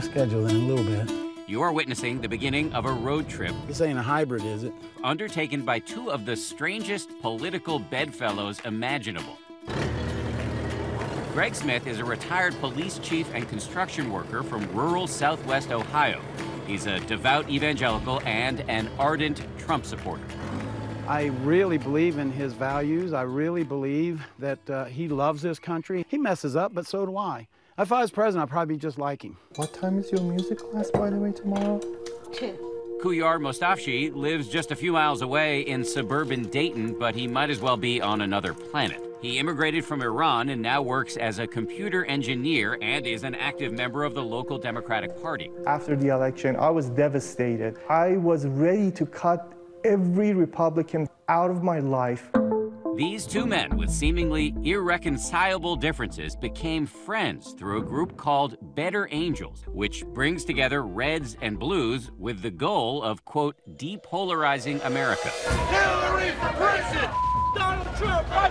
of schedule in a little bit. You're witnessing the beginning of a road trip. This ain't a hybrid, is it? Undertaken by two of the strangest political bedfellows imaginable. Greg Smith is a retired police chief and construction worker from rural southwest Ohio. He's a devout evangelical and an ardent Trump supporter. I really believe in his values. I really believe that uh, he loves this country. He messes up, but so do I. If I was president, I'd probably be just like him. What time is your music class, by the way, tomorrow? Two. Kuyar Mostafshi lives just a few miles away in suburban Dayton, but he might as well be on another planet. He immigrated from Iran and now works as a computer engineer and is an active member of the local Democratic Party. After the election, I was devastated. I was ready to cut every Republican out of my life. These two men with seemingly irreconcilable differences became friends through a group called Better Angels, which brings together reds and blues with the goal of, quote, depolarizing America. Hillary for president! Donald Trump!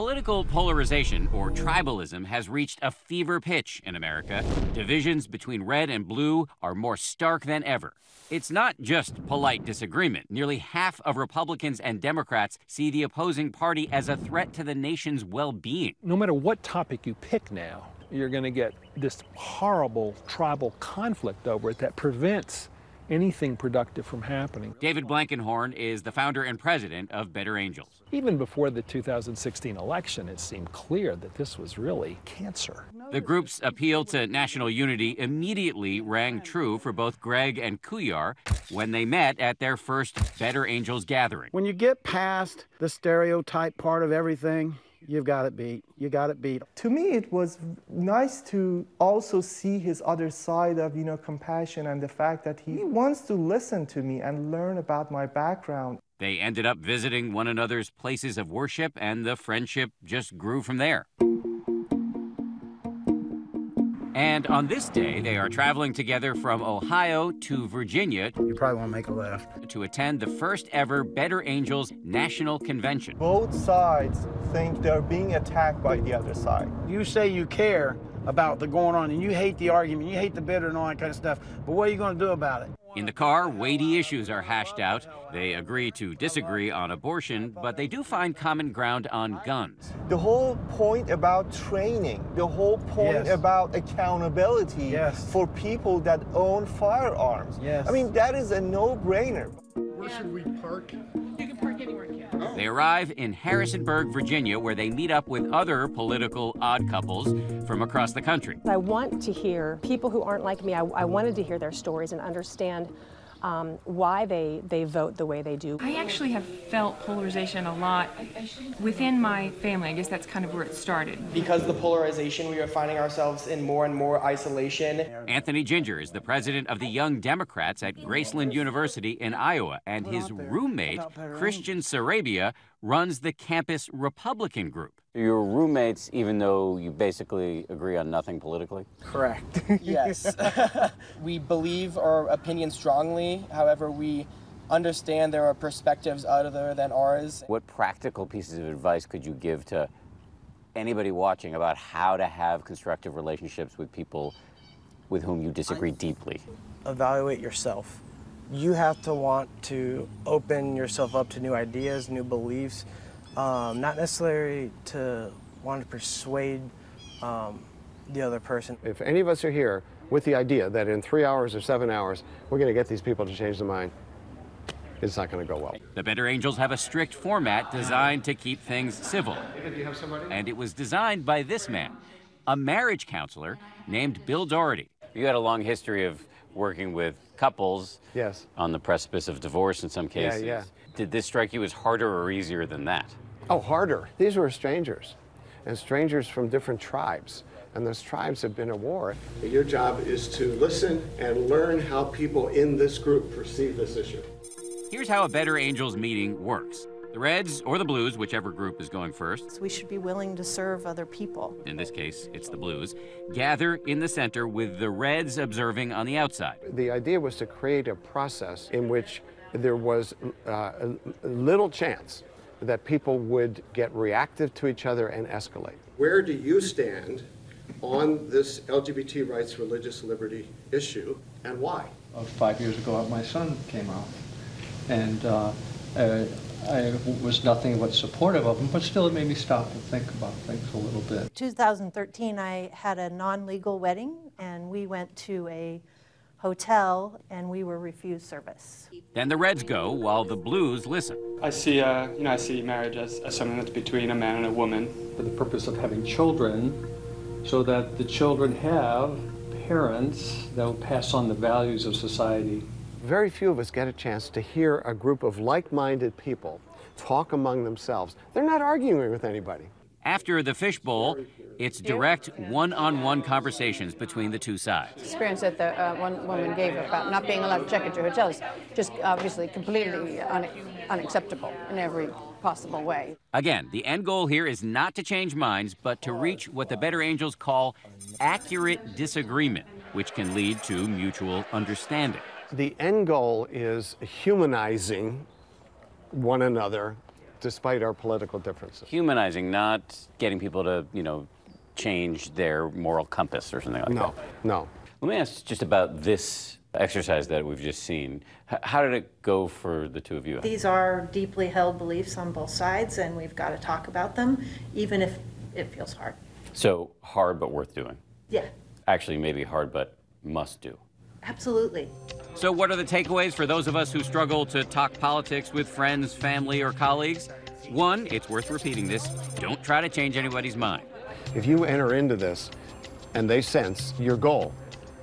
Political polarization, or tribalism, has reached a fever pitch in America. Divisions between red and blue are more stark than ever. It's not just polite disagreement. Nearly half of Republicans and Democrats see the opposing party as a threat to the nation's well being. No matter what topic you pick now, you're going to get this horrible tribal conflict over it that prevents anything productive from happening. David Blankenhorn is the founder and president of Better Angels. Even before the 2016 election, it seemed clear that this was really cancer. The group's appeal to national unity immediately rang true for both Greg and Kuyar when they met at their first Better Angels gathering. When you get past the stereotype part of everything, you've got it beat. You got it beat. To me, it was nice to also see his other side of, you know, compassion and the fact that he wants to listen to me and learn about my background. They ended up visiting one another's places of worship, and the friendship just grew from there. And on this day, they are traveling together from Ohio to Virginia. You probably want to make a left. To attend the first ever Better Angels National Convention. Both sides think they're being attacked by the other side. You say you care about the going on and you hate the argument, you hate the bitter and all that kind of stuff, but what are you going to do about it? In the car, weighty issues are hashed out. They agree to disagree on abortion, but they do find common ground on guns. The whole point about training, the whole point yes. about accountability yes. for people that own firearms. Yes. I mean, that is a no-brainer. Where should we park? You can park anywhere, Kid. Oh. They arrive in Harrisonburg, Virginia, where they meet up with other political odd couples from across the country. I want to hear people who aren't like me. I, I wanted to hear their stories and understand um, why they, they vote the way they do. I actually have felt polarization a lot within my family. I guess that's kind of where it started. Because the polarization, we are finding ourselves in more and more isolation. Anthony Ginger is the president of the Young Democrats at Graceland University in Iowa, and his roommate, Christian Sarabia, runs the campus Republican group. Your roommates, even though you basically agree on nothing politically? Correct. yes. we believe our opinions strongly. However, we understand there are perspectives other than ours. What practical pieces of advice could you give to anybody watching about how to have constructive relationships with people with whom you disagree deeply? Evaluate yourself. You have to want to open yourself up to new ideas, new beliefs, um, not necessarily to want to persuade um, the other person. If any of us are here with the idea that in three hours or seven hours we're going to get these people to change their mind, it's not going to go well. The Better Angels have a strict format designed to keep things civil. And it was designed by this man, a marriage counselor named Bill Doherty. You had a long history of working with couples yes. on the precipice of divorce in some cases. Yeah, yeah. Did this strike you as harder or easier than that? Oh, harder. These were strangers, and strangers from different tribes. And those tribes have been at war. Your job is to listen and learn how people in this group perceive this issue. Here's how a Better Angels meeting works. The Reds or the Blues, whichever group is going first. We should be willing to serve other people. In this case, it's the Blues. Gather in the center with the Reds observing on the outside. The idea was to create a process in which there was uh, little chance that people would get reactive to each other and escalate. Where do you stand on this LGBT rights, religious liberty issue, and why? Uh, five years ago, my son came out, and uh, uh, I was nothing but supportive of him, but still it made me stop and think about things a little bit. 2013, I had a non-legal wedding, and we went to a hotel, and we were refused service. Then the Reds go while the Blues listen. I see, uh, you know, I see marriage as, as something that's between a man and a woman. For the purpose of having children, so that the children have parents that will pass on the values of society. Very few of us get a chance to hear a group of like-minded people talk among themselves. They're not arguing with anybody. After the fishbowl, it's direct one-on-one conversations between the two sides. experience that the uh, one woman gave about not being allowed to check into hotels, just obviously completely un- unacceptable in every possible way. Again, the end goal here is not to change minds, but to reach what the Better Angels call accurate disagreement, which can lead to mutual understanding. The end goal is humanizing one another despite our political differences. Humanizing, not getting people to, you know, change their moral compass or something like No, that. no. No. Let me ask just about this exercise that we've just seen. H- how did it go for the two of you? These are deeply held beliefs on both sides, and we've got to talk about them, even if it feels hard. So hard but worth doing. Yeah, Actually, maybe hard but must do. absolutely. So, what are the takeaways for those of us who struggle to talk politics with friends, family, or colleagues? One, it's worth repeating this don't try to change anybody's mind. If you enter into this and they sense your goal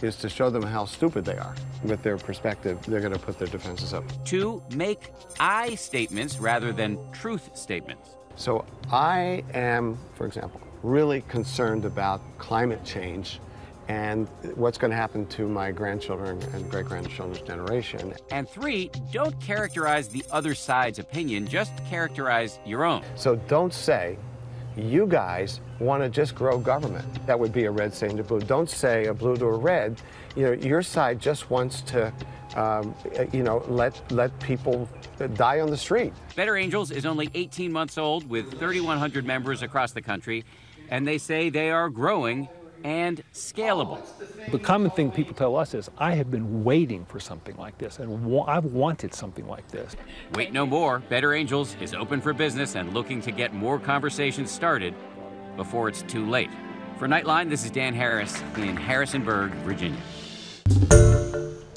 is to show them how stupid they are with their perspective, they're going to put their defenses up. Two, make I statements rather than truth statements. So I am, for example, really concerned about climate change and what's going to happen to my grandchildren and great grandchildren's generation. And three, don't characterize the other side's opinion, just characterize your own. So don't say, you guys want to just grow government. That would be a red saying to blue. Don't say a blue to a red. You know, your side just wants to, um, you know, let let people die on the street. Better Angels is only 18 months old with 3,100 members across the country, and they say they are growing and scalable. The common thing people tell us is, I have been waiting for something like this, and wa- I've wanted something like this. Wait no more. Better Angels is open for business and looking to get more conversations started before it's too late. For Nightline, this is Dan Harris in Harrisonburg, Virginia.